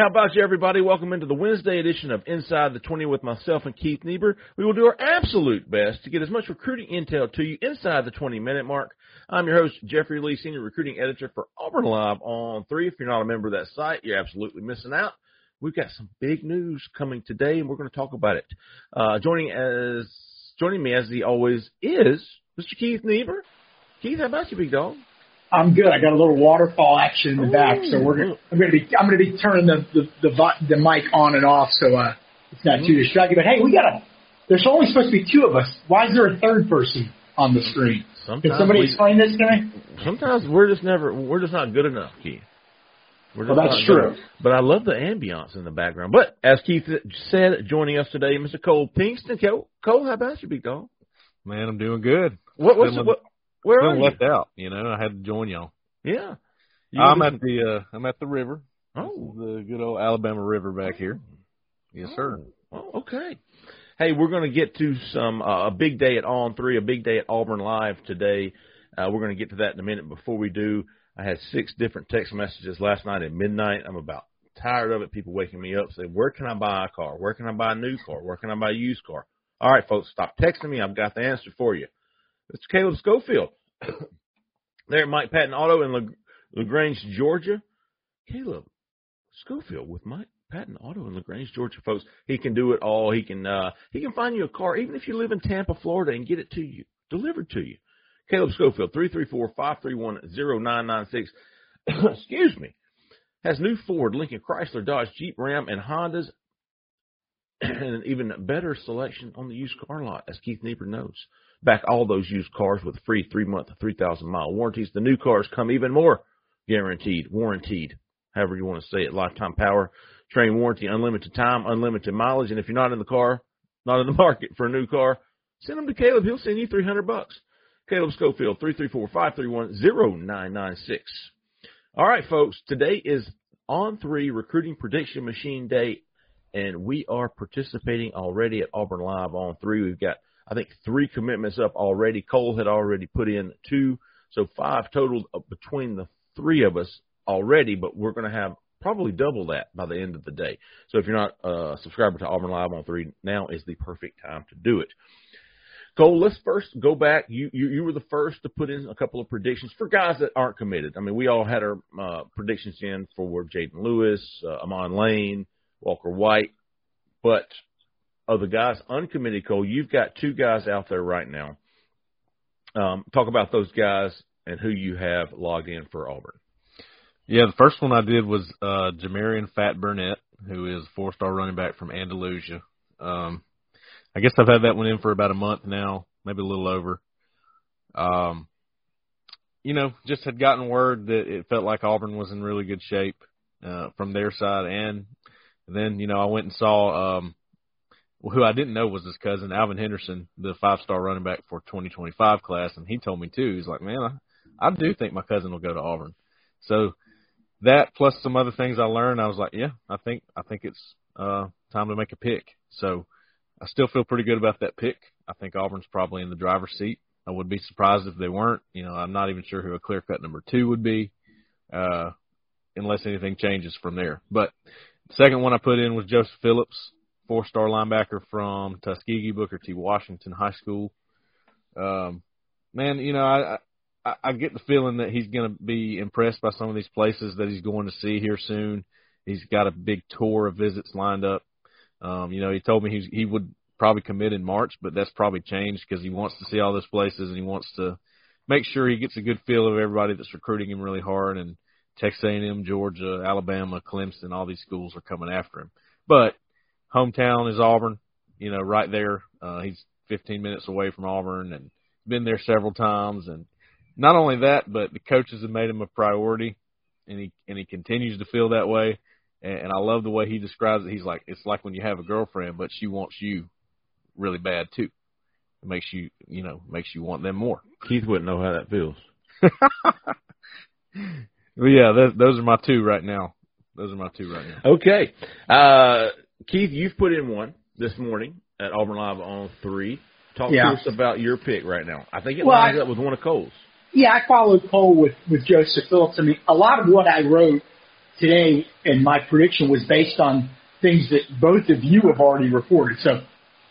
How about you, everybody? Welcome into the Wednesday edition of Inside the 20 with myself and Keith Niebuhr. We will do our absolute best to get as much recruiting intel to you inside the 20 minute mark. I'm your host, Jeffrey Lee, Senior Recruiting Editor for Auburn Live on 3. If you're not a member of that site, you're absolutely missing out. We've got some big news coming today, and we're going to talk about it. Uh, joining as joining me, as he always is, Mr. Keith Niebuhr. Keith, how about you, big dog? I'm good. I got a little waterfall action in the back, so we're gonna, I'm going to be I'm going to be turning the the the, the mic on and off, so uh, it's not too distracting. But hey, we got a. There's only supposed to be two of us. Why is there a third person on the screen? Sometimes Can somebody we- explain this to me? Sometimes we're just never we're just not good enough, Keith. We're just Well, that's true. enough. But I love the ambiance in the background. But as Keith said, joining us today, Mr. Cole Pinkston. Cole, Cole how about you, big dog? Man, I'm doing good. What what's Feeling- what? Where are you? left out, you know. I had to join y'all. Yeah. You I'm at the uh I'm at the river. Oh. the good old Alabama River back here. Yes, sir. Oh, okay. Hey, we're going to get to some uh, a big day at On Three, a big day at Auburn Live today. Uh, we're going to get to that in a minute. Before we do, I had six different text messages last night at midnight. I'm about tired of it. People waking me up saying, "Where can I buy a car? Where can I buy a new car? Where can I buy a used car?" All right, folks, stop texting me. I've got the answer for you. It's Caleb Schofield. there at Mike Patton Auto in La- LaGrange, Georgia. Caleb Schofield with Mike Patton Auto in LaGrange, Georgia, folks. He can do it all. He can uh he can find you a car, even if you live in Tampa, Florida, and get it to you, delivered to you. Caleb Schofield, three three four five three one zero nine nine six. Excuse me. Has new Ford, Lincoln, Chrysler, Dodge, Jeep, Ram, and Hondas, and an even better selection on the used car lot, as Keith Niebuhr knows. Back all those used cars with free three month, three thousand mile warranties. The new cars come even more guaranteed, warranted, however you want to say it. Lifetime power, train warranty, unlimited time, unlimited mileage. And if you're not in the car, not in the market for a new car, send them to Caleb. He'll send you 300 bucks. Caleb Schofield, 334-531-0996. All right, folks. Today is on three recruiting prediction machine day, and we are participating already at Auburn Live on three. We've got, I think, three commitments up already. Cole had already put in two, so five total between the three of us already, but we're going to have probably double that by the end of the day. So if you're not a subscriber to Auburn Live on three, now is the perfect time to do it. Cole, let's first go back. You, you you were the first to put in a couple of predictions for guys that aren't committed. I mean, we all had our uh, predictions in for Jaden Lewis, uh, Amon Lane, Walker White, but of the guys uncommitted, Cole, you've got two guys out there right now. Um, talk about those guys and who you have logged in for Auburn. Yeah, the first one I did was uh Jamarian Fat Burnett, who is four star running back from Andalusia. Um I guess I've had that one in for about a month now, maybe a little over. Um you know, just had gotten word that it felt like Auburn was in really good shape uh from their side and then, you know, I went and saw um who I didn't know was his cousin, Alvin Henderson, the five star running back for 2025 class, and he told me too. He's like, man, I, I do think my cousin will go to Auburn. So that plus some other things I learned, I was like, yeah, I think I think it's uh, time to make a pick. So I still feel pretty good about that pick. I think Auburn's probably in the driver's seat. I would be surprised if they weren't. You know, I'm not even sure who a clear cut number two would be, uh, unless anything changes from there. But second one I put in was Joseph Phillips, four star linebacker from Tuskegee Booker T. Washington High School. Um, man, you know, I, I, I get the feeling that he's going to be impressed by some of these places that he's going to see here soon. He's got a big tour of visits lined up. Um, you know, he told me he's, he would probably commit in March, but that's probably changed because he wants to see all those places and he wants to make sure he gets a good feel of everybody that's recruiting him really hard. And Texas A&M, Georgia, Alabama, Clemson, all these schools are coming after him. But hometown is Auburn, you know, right there. Uh, he's 15 minutes away from Auburn and been there several times. And not only that, but the coaches have made him a priority, and he and he continues to feel that way. and, and I love the way he describes it. He's like, it's like when you have a girlfriend, but she wants you really bad too. It makes you, you know, makes you want them more. Keith wouldn't know how that feels. well, yeah, th- those are my two right now. Those are my two right now. Okay. Uh, Keith, you've put in one this morning at Auburn Live on three. Talk Yeah. to us about your pick right now. I think it Well, lines I- up with one of Cole's. Yeah, I followed Cole with, with Joseph Phillips. I mean, a lot of what I wrote today and my prediction was based on things that both of you have already reported. So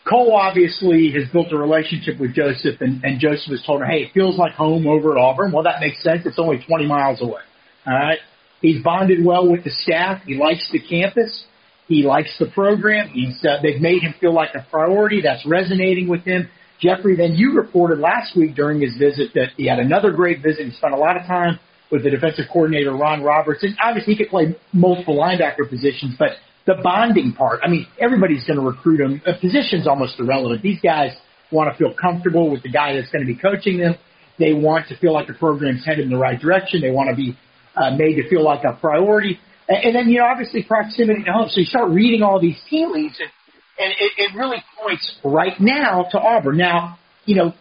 Cole obviously has built a relationship with Joseph, and, and Joseph has told her, hey, it feels like home over at Auburn. Well, that makes sense. It's only 20 miles away. All right. He's bonded well with the staff. He likes the campus. He likes the program. He's uh, they've made him feel like a priority. That's resonating with him. Jeffrey, then you reported last week during his visit that he had another great visit. He spent a lot of time with the defensive coordinator Ron Roberts, and obviously he could play multiple linebacker positions, but the bonding part. I mean, everybody's going to recruit him. A position's almost irrelevant. These guys want to feel comfortable with the guy that's going to be coaching them. They want to feel like the program's headed in the right direction. They want to be uh, made to feel like a priority. And, and then, you know, obviously proximity to home. So you start reading all these tea leaves, and, and it, it really points right now to Auburn. Now, you know,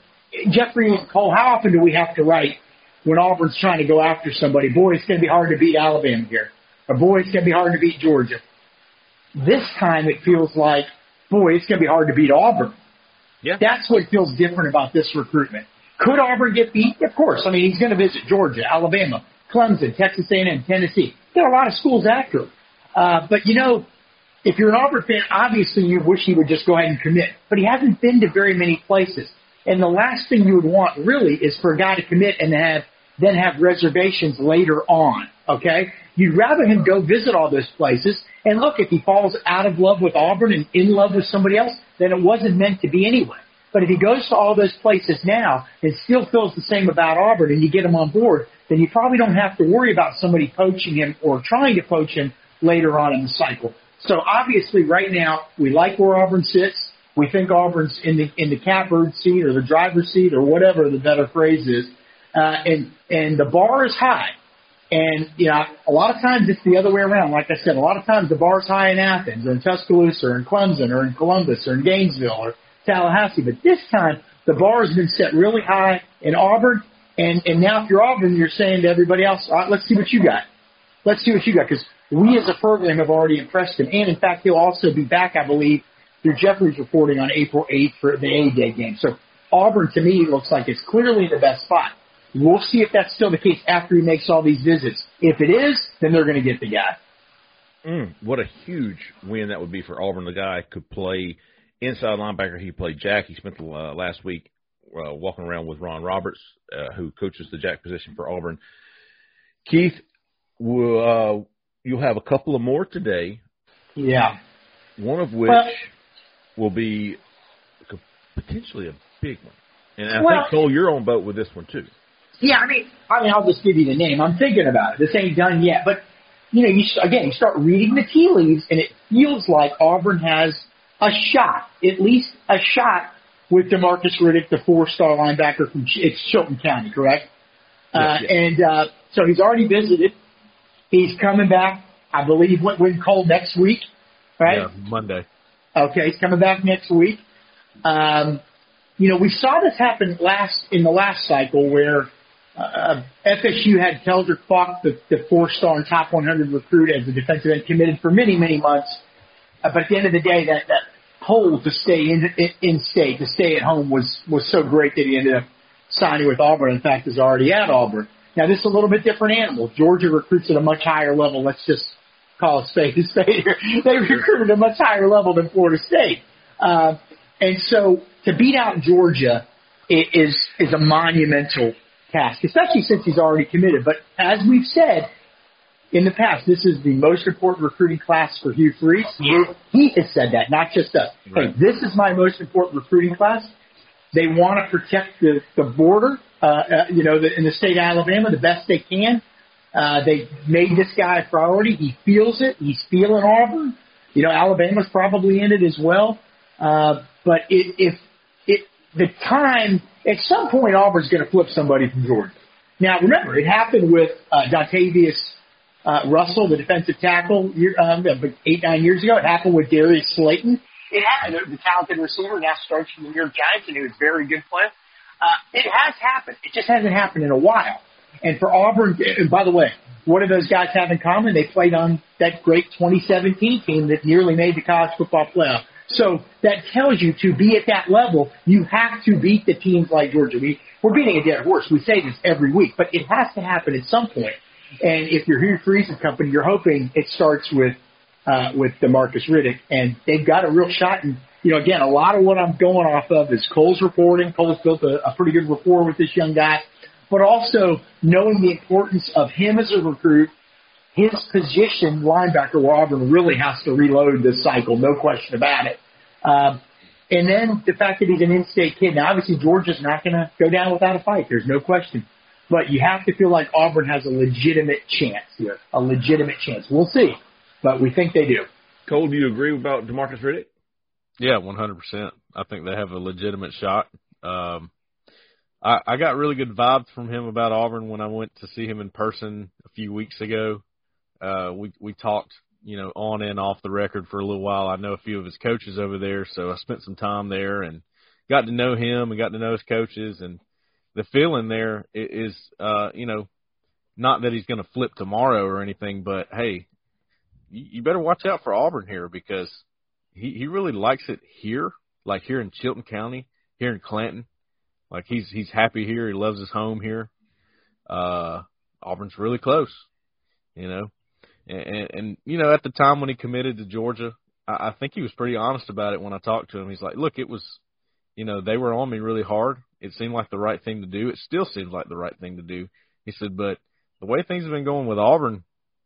Jeffrey and Cole, how often do we have to write when Auburn's trying to go after somebody? Boy, it's going to be hard to beat Alabama here. Or boy, it's going to be hard to beat Georgia. This time it feels like, boy, it's going to be hard to beat Auburn. Yeah. That's what feels different about this recruitment. Could Auburn get beat? Of course. I mean, he's going to visit Georgia, Alabama, Clemson, Texas A&M, Tennessee. There a lot of schools after him. Uh, but you know, if you're an Auburn fan, obviously you wish he would just go ahead and commit. But he hasn't been to very many places. And the last thing you would want really is for a guy to commit and have then have reservations later on. Okay? You'd rather him go visit all those places. And look, if he falls out of love with Auburn and in love with somebody else, then it wasn't meant to be anyway. But if he goes to all those places now and still feels the same about Auburn and you get him on board, then you probably don't have to worry about somebody poaching him or trying to poach him later on in the cycle. So obviously right now we like where Auburn sits. We think Auburn's in the in the catbird seat or the driver's seat or whatever the better phrase is. Uh, and and the bar is high. And you know, a lot of times it's the other way around. Like I said, a lot of times the bar's high in Athens or in Tuscaloosa or in Clemson or in Columbus or in Gainesville or Tallahassee. But this time the bar has been set really high in Auburn. And and now if you're Auburn, you're saying to everybody else, all right, let's see what you got. Let's see what you got because we as a program have already impressed him. And in fact, he'll also be back, I believe, through Jeffrey's reporting on April 8th for the A Day game. So Auburn to me looks like it's clearly the best spot. We'll see if that's still the case after he makes all these visits. If it is, then they're going to get the guy. Mm, what a huge win that would be for Auburn. The guy could play inside linebacker. He played Jack. He spent the uh, last week uh, walking around with Ron Roberts, uh, who coaches the Jack position for Auburn. Keith, will, uh, you'll have a couple of more today. Yeah. One of which Well- will be potentially a big one. And I Well- think Cole, you're on boat with this one too. Yeah, I mean, I mean, I'll just give you the name. I'm thinking about it. This ain't done yet, but you know, you again, you start reading the tea leaves, and it feels like Auburn has a shot, at least a shot, with Demarcus Riddick, the four-star linebacker from Ch- it's Chilton County, correct? Uh, Yes, yes. and uh, so he's already visited. He's coming back, I believe, when, when Cole next week, right? Yeah, Monday. Okay, he's coming back next week. Um, you know, we saw this happen last in the last cycle where uh, FSU had Keldrick Faulk, the, the four-star and top 100 recruit, as a defensive end, committed for many, many months. Uh, but at the end of the day, that that pull to stay in, in in state, to stay at home, was was so great that he ended up signing with Auburn. In fact, is already at Auburn. Now, this is a little bit different animal. Georgia recruits at a much higher level. Let's just call it spade a spade here. They recruited at a much higher level than Florida State. Uh, and so to beat out Georgia is is a monumental task, especially since he's already committed. But as we've said in the past, this is the most important recruiting class for Hugh Freeze. He has said that, not just us. Right. Hey, this is my most important recruiting class. They want to protect the, the border, uh, uh, you know, the, in the state of Alabama the best they can. Uh, they made this guy a priority. He feels it. He's feeling Auburn. You know, Alabama's probably in it as well. Uh, but it, if it, the time, at some point, Auburn's going to flip somebody from Georgia. Now, remember, it happened with uh, Dontavius uh, Russell, the defensive tackle, year, um, eight nine years ago. It happened with Darius Slayton. It had the talented receiver now starts from the New York Giants, and he was very good player. Uh, it has happened. It just hasn't happened in a while. And for Auburn, and by the way, what do those guys have in common? They played on that great 2017 team that nearly made the college football playoff. So that tells you to be at that level, you have to beat the teams like Georgia. We, we're beating a dead horse. We say this every week, but it has to happen at some point. And if you're Hugh Freeze and company, you're hoping it starts with uh, with Demarcus Riddick, and they've got a real shot. And you know, again, a lot of what I'm going off of is Cole's reporting. Cole's built a, a pretty good rapport with this young guy, but also knowing the importance of him as a recruit, his position linebacker, where Auburn really has to reload this cycle, no question about it. Um, and then the fact that he's an in-state kid. Now, obviously, Georgia's not going to go down without a fight. There's no question. But you have to feel like Auburn has a legitimate chance here, a legitimate chance. We'll see, but we think they do. Cole, do you agree about Demarcus Riddick? Yeah, 100%. I think they have a legitimate shot. Um, I, I got really good vibes from him about Auburn when I went to see him in person a few weeks ago. Uh, we we talked, you know, on and off the record for a little while. I know a few of his coaches over there, so I spent some time there and got to know him and got to know his coaches and the feeling there is, uh, you know, not that he's going to flip tomorrow or anything, but hey, you better watch out for Auburn here because he he really likes it here, like here in Chilton County, here in Clanton. Like he's he's happy here. He loves his home here. Uh, Auburn's really close, you know, and, and, and you know at the time when he committed to Georgia, I, I think he was pretty honest about it when I talked to him. He's like, look, it was, you know, they were on me really hard, it seemed like the right thing to do. It still seems like the right thing to do. He said, but the way things have been going with Auburn,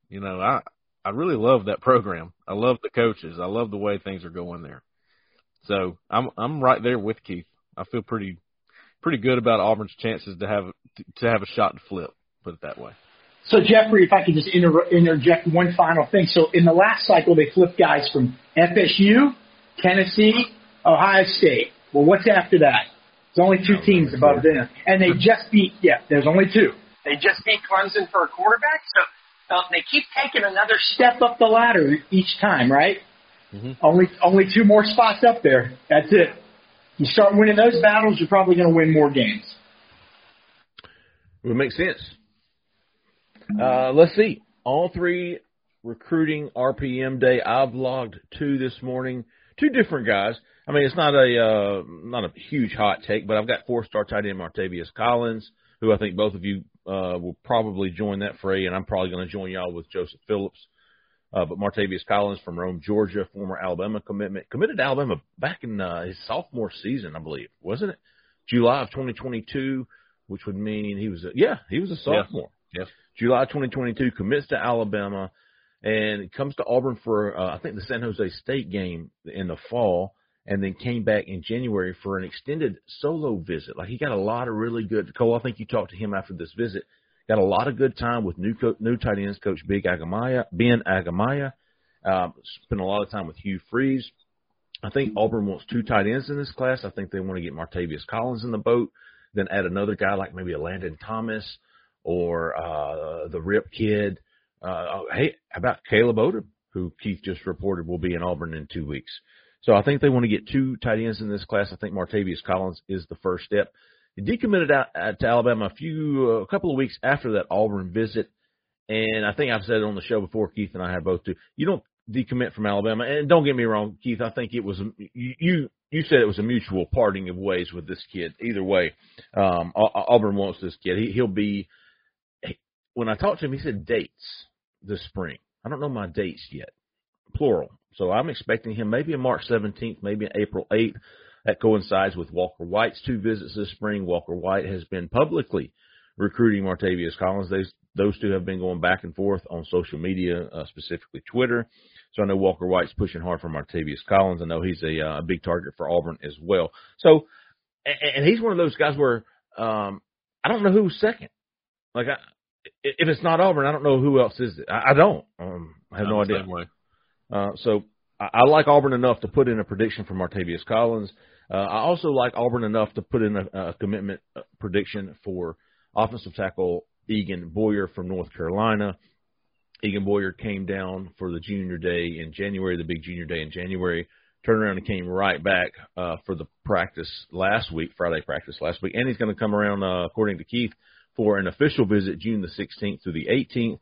you know, I I really love that program. I love the coaches. I love the way things are going there. So I'm I'm right there with Keith. I feel pretty pretty good about Auburn's chances to have to have a shot to flip. Put it that way. So Jeffrey, if I could just inter- interject one final thing. So in the last cycle, they flipped guys from FSU, Tennessee, Ohio State. Well, what's after that? There's only two teams above them, and they just beat. Yeah, there's only two. They just beat Clemson for a quarterback, so uh, they keep taking another step up the ladder each time, right? Mm-hmm. Only only two more spots up there. That's it. You start winning those battles, you're probably going to win more games. It would make sense. Uh, let's see. On three recruiting RPM day. I've logged two this morning. Two different guys. I mean, it's not a uh, not a huge hot take, but I've got four star tight end Martavius Collins, who I think both of you uh, will probably join that fray, and I'm probably going to join y'all with Joseph Phillips. Uh, but Martavius Collins from Rome, Georgia, former Alabama commitment, committed to Alabama back in uh, his sophomore season, I believe, wasn't it? July of 2022, which would mean he was a yeah he was a sophomore. Yeah. yeah. July 2022 commits to Alabama and comes to Auburn for uh, I think the San Jose State game in the fall and then came back in January for an extended solo visit. Like he got a lot of really good. Cole, I think you talked to him after this visit. Got a lot of good time with new co- new tight ends coach Big Aigamaua, Ben Aigamaua. Uh, spent a lot of time with Hugh Freeze. I think Auburn wants two tight ends in this class. I think they want to get Martavius Collins in the boat, then add another guy like maybe a Landen Thomas or uh, the Rip kid. Uh, hey, how about Caleb Odom, who Keith just reported will be in Auburn in two weeks. So I think they want to get two tight ends in this class. I think Martavius Collins is the first step. He decommitted out, out to Alabama a few, uh, a couple of weeks after that Auburn visit, and I think I've said it on the show before. Keith and I have both too. You don't decommit from Alabama, and don't get me wrong, Keith. I think it was. You, you said it was a mutual parting of ways with this kid. Either way, um, Auburn wants this kid. He, he'll be. When I talked to him, he said dates this spring. I don't know my dates yet, plural. So I'm expecting him maybe on March 17th, maybe April 8th. That coincides with Walker White's two visits this spring. Walker White has been publicly recruiting Martavius Collins. Those, those two have been going back and forth on social media, uh, specifically Twitter. So I know Walker White's pushing hard for Martavius Collins. I know he's a, uh, a big target for Auburn as well. So, and, and he's one of those guys where um, I don't know who's second. Like, I, if it's not Auburn, I don't know who else is it. I, I don't. Um, I have no idea. Uh, so I, I like Auburn enough to put in a prediction for Martavius Collins. Uh, I also like Auburn enough to put in a, a commitment uh, prediction for offensive tackle Egan Boyer from North Carolina. Egan Boyer came down for the junior day in January, the big junior day in January. Turned around and came right back uh, for the practice last week, Friday practice last week, and he's going to come around, uh, according to Keith, for an official visit June the 16th through the 18th.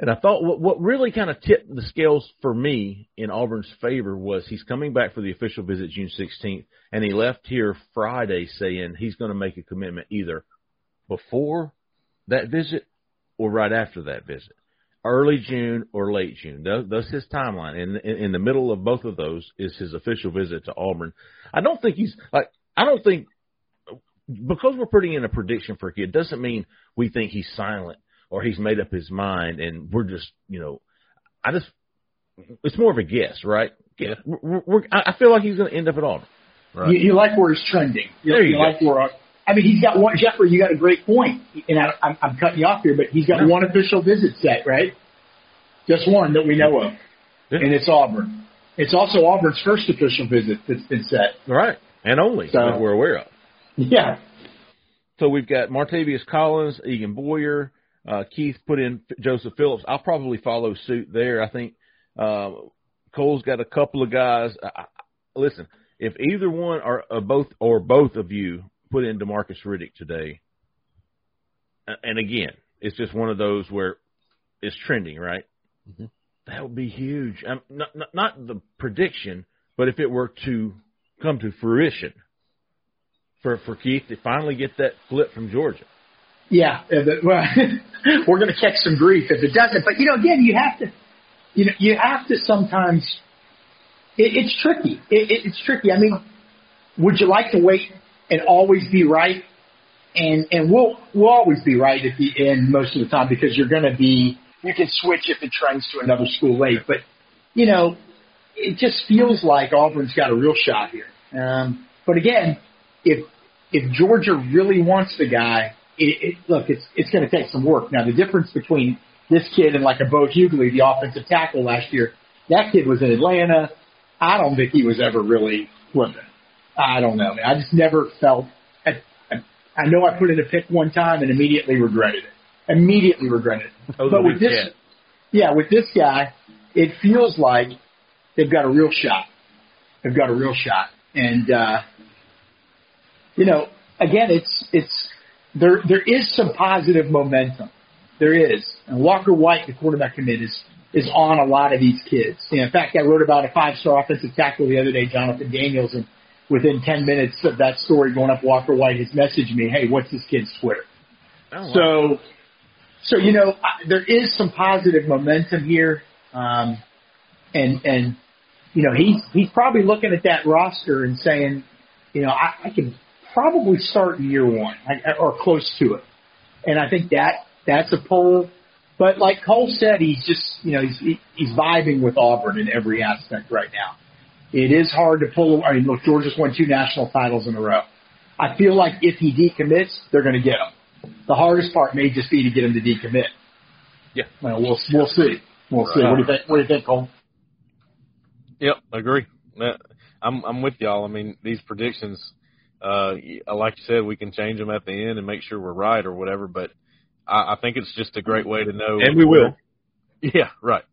And I thought what, what really kind of tipped the scales for me in Auburn's favor was he's coming back for the official visit June 16th, and he left here Friday saying he's going to make a commitment either before that visit or right after that visit, early June or late June. That's his timeline. And in, the middle of both of those is his official visit to Auburn. I don't think he's like I don't think because we're putting in a prediction for a kid doesn't mean we think he's silent or he's made up his mind and we're just you know I just it's more of a guess, right? Yeah. We're, we're, I feel like he's going to end up at Auburn. Right. You, you like where he's trending. You, there you, you go. like where I mean, he's got one. Jeffrey, you got a great point, and I, I'm, I'm cutting you off here, but he's got one official visit set, right? Just one that we know of, Yeah. and it's Auburn. It's also Auburn's first official visit that's been set. Right. And only So- that we're aware of. Yeah, So we've got Martavius Collins, Egan Boyer, uh, Keith put in Joseph Phillips. I'll probably follow suit there. I think uh, Cole's got a couple of guys. I, I, listen, if either one or uh, both or both of you put in Demarcus Riddick today, and again, it's just one of those where it's trending, right? Mhm. That would be huge. Um, not, not not the prediction, but if it were to come to fruition for for Keith to finally get that flip from Georgia. Yeah. Well, we're going to catch some grief if it doesn't. But you know, again, you have to, you know, you have to sometimes. It, it's tricky. It, it, it's tricky. I mean, would you like to wait and always be right? And and we'll we'll always be right at the end most of the time because you're going to be you can switch if it trends to another school late. But you know, it just feels like Auburn's got a real shot here. Um, but again, if if Georgia really wants the guy, it, it, look, it's it's going to take some work. Now the difference between this kid and like a Bo Hughley, the offensive tackle last year, that kid was in Atlanta. I don't think he was ever really flipping. I don't know. I just never felt. I, I, I know I put in a pick one time and immediately regretted it. Immediately regretted it. But with this, cat. yeah, with this guy, it feels like they've got a real shot. They've got a real shot, and uh, you know, again, it's it's there. There is some positive momentum. There is, and Walker White, the quarterback commit, is is on a lot of these kids. You know, in fact, I wrote about a five star offensive tackle the other day, Jonathan Daniels, and within ten minutes of that story going up, Walker White has messaged me, "Hey, what's this kid's Twitter?" Oh, wow. So, so you know, I- there is some positive momentum here, um, and and you know, he's he's probably looking at that roster and saying, you know, I, I can probably start in year one or close to it, and I think that that's a pull. But like Cole said, he's just you know he's he's vibing with Auburn in every aspect right now. It is hard to pull. I mean, look, Georgia's won two national titles in a row. I feel like if he decommits, they're going to get him. The hardest part may just be to get him to decommit. Yeah. Well, we'll we'll see. We'll see. What do you think? What do you think, Cole? Yep, agree. I'm I'm with y'all. I mean, these predictions, uh, like you said, we can change them at the end and make sure we're right or whatever. But I, I think it's just a great way to know. And we will. Yeah, right.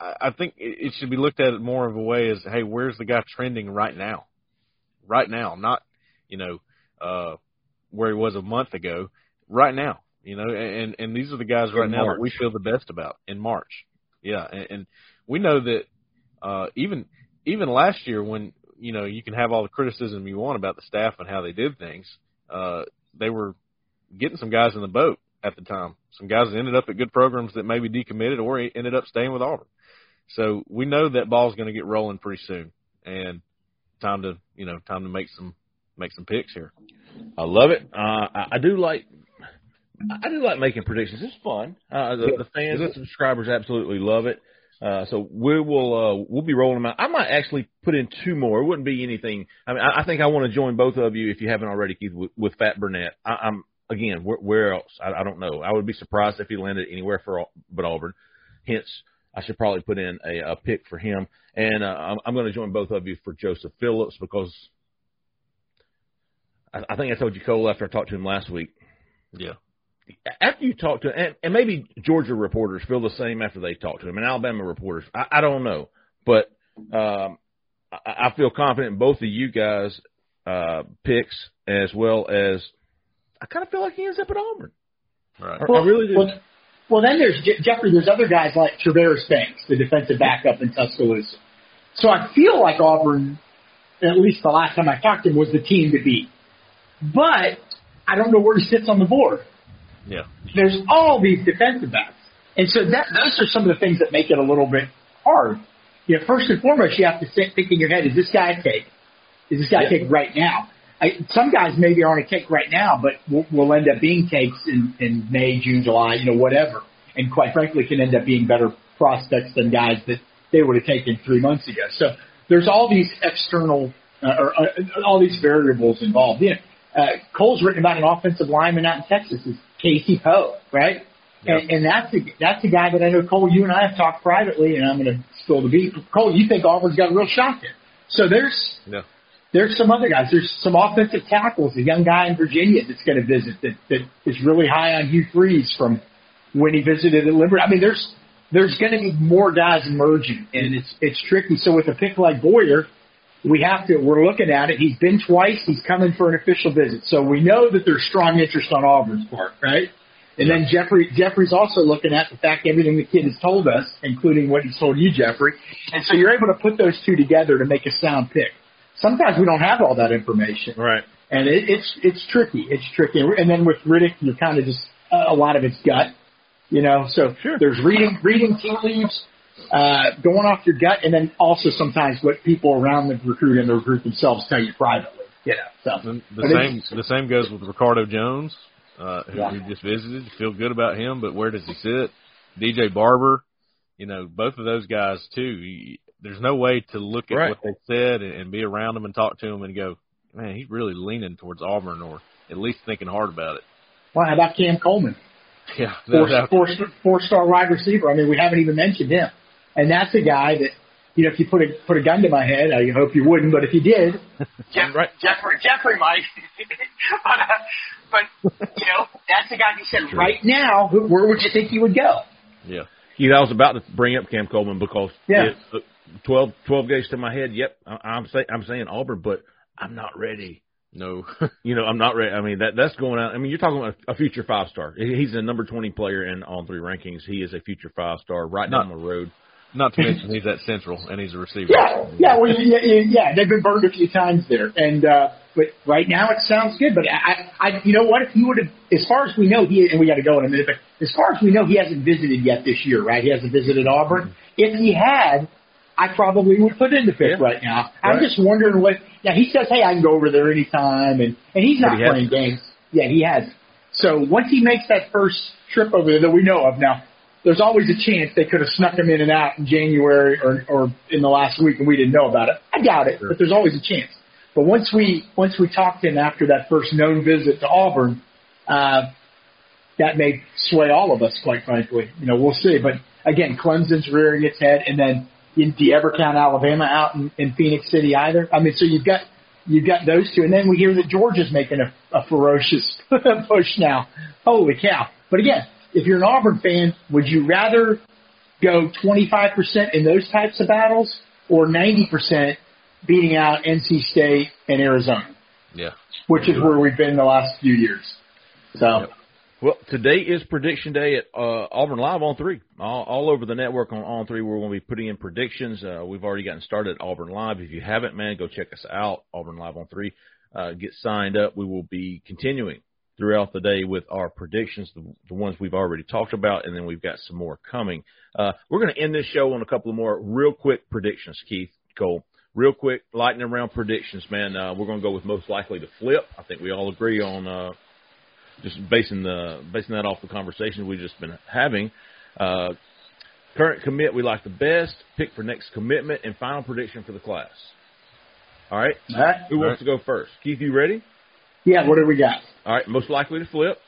I, I think it, it should be looked at more of a way as, hey, where's the guy trending right now? Right now, not you know uh, where he was a month ago. Right now, you know, and and these are the guys right In now that we feel the best about in March. Yeah, and, and we know that uh, even even last year when you know you can have all the criticism you want about the staff and how they did things, uh, they were getting some guys in the boat at the time. Some guys that ended up at good programs that maybe decommitted or ended up staying with Auburn. So we know that ball's going to get rolling pretty soon, and time to you know time to make some make some picks here. I love it. Uh, I, do like. I do like making predictions. It's fun. Uh, the, the fans and subscribers absolutely love it. Uh, so we will uh, we'll be rolling them out. I might actually put in two more. It wouldn't be anything. I mean, I, I think I want to join both of you if you haven't already, Keith, with, with Fat Burnett. I, I'm again, where, where else? I, I don't know. I would be surprised if he landed anywhere for but Auburn. Hence, I should probably put in a, a pick for him. And uh, I'm, I'm going to join both of you for Joseph Phillips because I, I think I told you Cole after I talked to him last week. Yeah, after you talk to and, and maybe Georgia reporters feel the same after they talk to him, and Alabama reporters, I, I don't know, but um, I, I feel confident in both of you guys' uh, picks as well as I kind of feel like he ends up at Auburn. Right. I, I really do. Well, well, then there's Je- Jeffrey. There's other guys like Travaris Banks, the defensive backup in Tuscaloosa. So I feel like Auburn, at least the last time I talked to him, was the team to beat. But I don't know where he sits on the board. Yeah. There's all these defensive backs, and so that those are some of the things that make it a little bit hard. You know, first and foremost, you have to sit, think in your head: Is this guy a take? Is this guy a take right now? I, some guys maybe aren't a take right now, but will, will end up being takes in, in May, June, July, you know, whatever. And quite frankly, can end up being better prospects than guys that they would have taken three months ago. So there's all these external uh, or uh, all these variables involved. You know, uh, Cole's written about an offensive lineman out in Texas is Casey Poe, right? And, and that's a, that's a guy that I know Cole. You and I have talked privately, and I'm going to spill the beat. Cole, you think Auburn's got a real shot there? So there's Yeah. there's some other guys. There's some offensive tackles. A young guy in Virginia that's going to visit that that is really high on Hugh Freeze from when he visited at Liberty. I mean, there's there's going to be more guys emerging, and it's it's tricky. So with a pick like Boyer, we have to. We're looking at it. He's been twice. He's coming for an official visit, so we know that there's strong interest on Auburn's part, right? And then Jeffrey Jeffrey's also looking at the fact everything the kid has told us, including what he's told you, Jeffrey. And so you're able to put those two together to make a sound pick. Sometimes we don't have all that information Right. and it, it's it's tricky. It's tricky. And then with Riddick, you're kind of just a lot of it's gut, you know. So Sure. there's reading reading tea leaves, uh, going off your gut, and then also sometimes what people around the recruit and the recruit themselves tell you privately, you know. So The, the same it's- the same goes with Ricardo Jones, uh, who Yeah. we just visited. Feel good about him, but where does he sit? DJ Barber, you know, both of those guys too. You, there's no way to look at Right. what they said and, and be around them and talk to them and go, man, he's really leaning towards Auburn or at least thinking hard about it. Well, how about Cam Coleman, Yeah, no four doubt. four four star wide receiver? I mean, we haven't even mentioned him, and that's a guy that. You know, if you put a put a gun to my head, I hope you wouldn't, but if you did, Jeff, Right. Jeffrey, Jeffrey might. but, uh, but you know, that's the guy who said right now, who, where would you think he would go? Yeah, Keith, I was about to bring up Cam Coleman because Yeah. it, uh, 12, 12 games to my head. Yep, I, I'm saying I'm saying Auburn, but I'm not ready. no, You know, I'm not ready. I mean, that that's going out. I mean, you're talking about a future five star. He's a number 20 player in all three rankings. He is a future five star right down the road. Not to mention he's at Central and he's a receiver. Yeah, yeah, well, yeah, yeah, they've been burned a few times there, and uh, but right now it sounds good. But I, I, you know what? If he would have, as far as we know, he and we got to go in a minute. But as far as we know, he hasn't visited yet this year, right? He hasn't visited Auburn. If he had, I probably would put in the pick Yeah. right now. I'm Right. just wondering what. Yeah, he says, "Hey, I can go over there anytime," and and he's not he playing hasn't. games. Yeah, he has. So once he makes that first trip over there that we know of now, there's always a chance they could have snuck him in and out in January or or in the last week and we didn't know about it. I doubt it, but there's always a chance. But once we once we talked to him after that first known visit to Auburn, uh, that may sway all of us, quite frankly. You know, we'll see. But again, Clemson's rearing its head, and then you, do you ever count Alabama out in, in Phenix City either? I mean, so you've got you've got those two, and then we hear that Georgia's making a, a ferocious push now. Holy cow! But again, if you're an Auburn fan, would you rather go 25% in those types of battles or 90% beating out NC State and Arizona, Yeah, which is where we've been the last few years? So. Well, today is prediction day at uh, Auburn Live on three, all, all over the network on on three. We're going to be putting in predictions. Uh, we've already gotten started at Auburn Live. If you haven't, man, go check us out. Auburn Live on three. Uh, get signed up. We will be continuing throughout the day with our predictions, the, the ones we've already talked about, and then we've got some more coming. Uh, we're going to end this show on a couple of more real quick predictions, Keith Cole. Real quick, lightning round predictions, man. Uh, we're going to go with most likely to flip. I think we all agree on uh, just basing the basing that off the conversation we've just been having. Uh, current commit we like the best. Pick for next commitment and final prediction for the class. All right. All right. Who wants to go first? Keith, you ready? Yeah, what do we got? All right. Most likely to flip.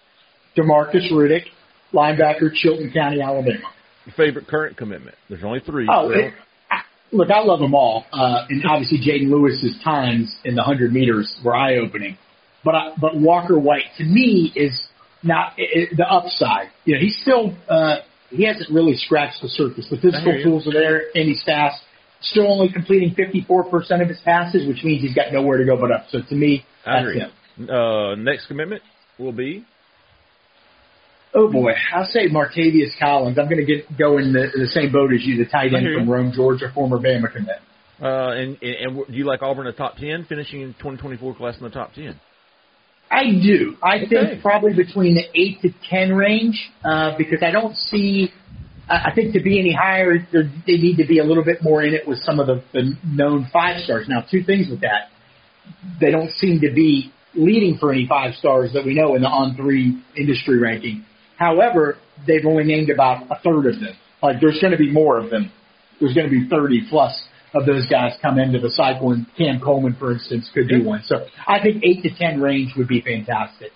Demarcus Riddick, linebacker, Chilton County, Alabama. Your favorite current commitment. There's only three. Oh, it, I, look, I love them all, uh, and obviously Jaden Lewis's times in the hundred meters were eye opening. But I, but Walker White to me is not it, the upside, you know, he's still uh, he hasn't really scratched the surface. The physical tools are there, and he's fast. Still only completing 54% of his passes, which means he's got nowhere to go but up. So to me, I that's agree. him. Uh, next commitment will be Oh boy, I'll say Martavius Collins. I'm going to get go in the, the same boat as you, the tight I end from. Rome, Georgia, former Bama commit. uh, and, and and do you like Auburn in the top ten, finishing in 2024 class in the top ten? I do. I Okay. think probably between the eight to ten range, uh, because I don't see. I I think to be any higher, they need to be a little bit more in it with some of the, the known five stars. Now, two things with that: they don't seem to be leading for any five stars that we know in the on three industry ranking. However, they've only named about a third of them. Like, there's going to be more of them. There's going to be 30 plus of those guys come into the cycle, and Cam Coleman, for instance, could be one. So I think eight to ten range would be fantastic.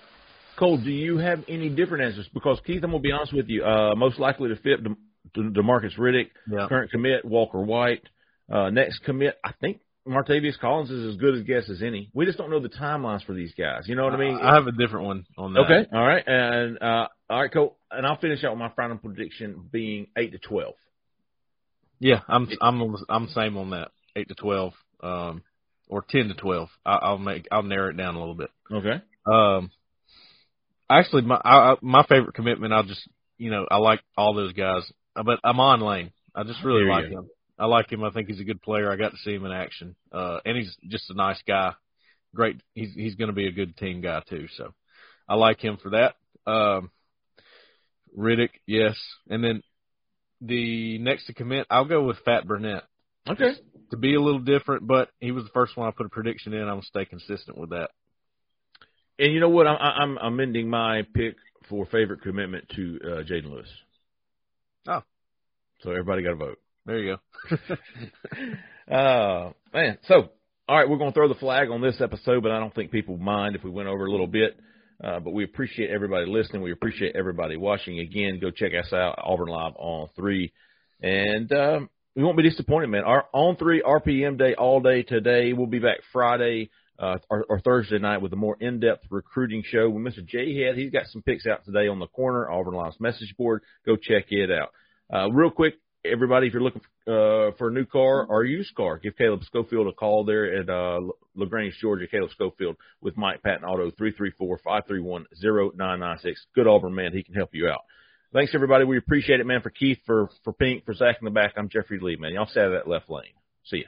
Cole, do you have any different answers? Because Keith, I'm gonna be honest with you. Uh, most likely to fit De- De- Demarcus Riddick, Yeah. current commit Walker White. Uh, next commit, I think Martavius Collins is as good a guess as any. We just don't know the timelines for these guys. You know what I mean? I have a different one on that. okay, all right, and uh, all right, Cole, and I'll finish out with my final prediction being eight to twelve. Yeah, I'm I'm I'm same on that. Eight to twelve, um, or ten to twelve. I, I'll make I'll narrow it down a little bit. Okay. Um, actually, my I, my favorite commitment. I'll just you know I like all those guys, but I'm on Lane. I just really like him. I like him. I think he's a good player. I got to see him in action, uh, and he's just a nice guy. Great. He's he's going to be a good team guy too. So I like him for that. Um, Riddick, yes, and then the next to commit, I'll go with Fat Burnett Okay. to be a little different, but he was the first one I put a prediction in. I'm gonna stay consistent with that. And you know what? I'm I'm amending my pick for favorite commitment to uh, Jaden Lewis. Oh. So everybody got a vote. There you go. Uh, man. So, all right, we're going to throw the flag on this episode, but I don't think people mind if we went over a little bit. Uh, but we appreciate everybody listening. We appreciate everybody watching. Again, go check us out, Auburn Live on three, and um, we won't be disappointed, man. Our on three RPM day all day today. We'll be back Friday uh, or, or Thursday night with a more in-depth recruiting show with Mr. J Head. He's got some picks out today on the corner Auburn Live's message board. Go check it out. Uh, real quick, everybody, if you're looking uh, for a new car or a used car, give Caleb Schofield a call there at uh, LaGrange, Georgia. Caleb Schofield with Mike Patton Auto, 334-531-0996. Good Auburn man. He can help you out. Thanks, everybody. We appreciate it, man. For Keith, for, for Pink, for Zach in the back, I'm Jeffrey Lee, man. Y'all stay out of that left lane. See ya.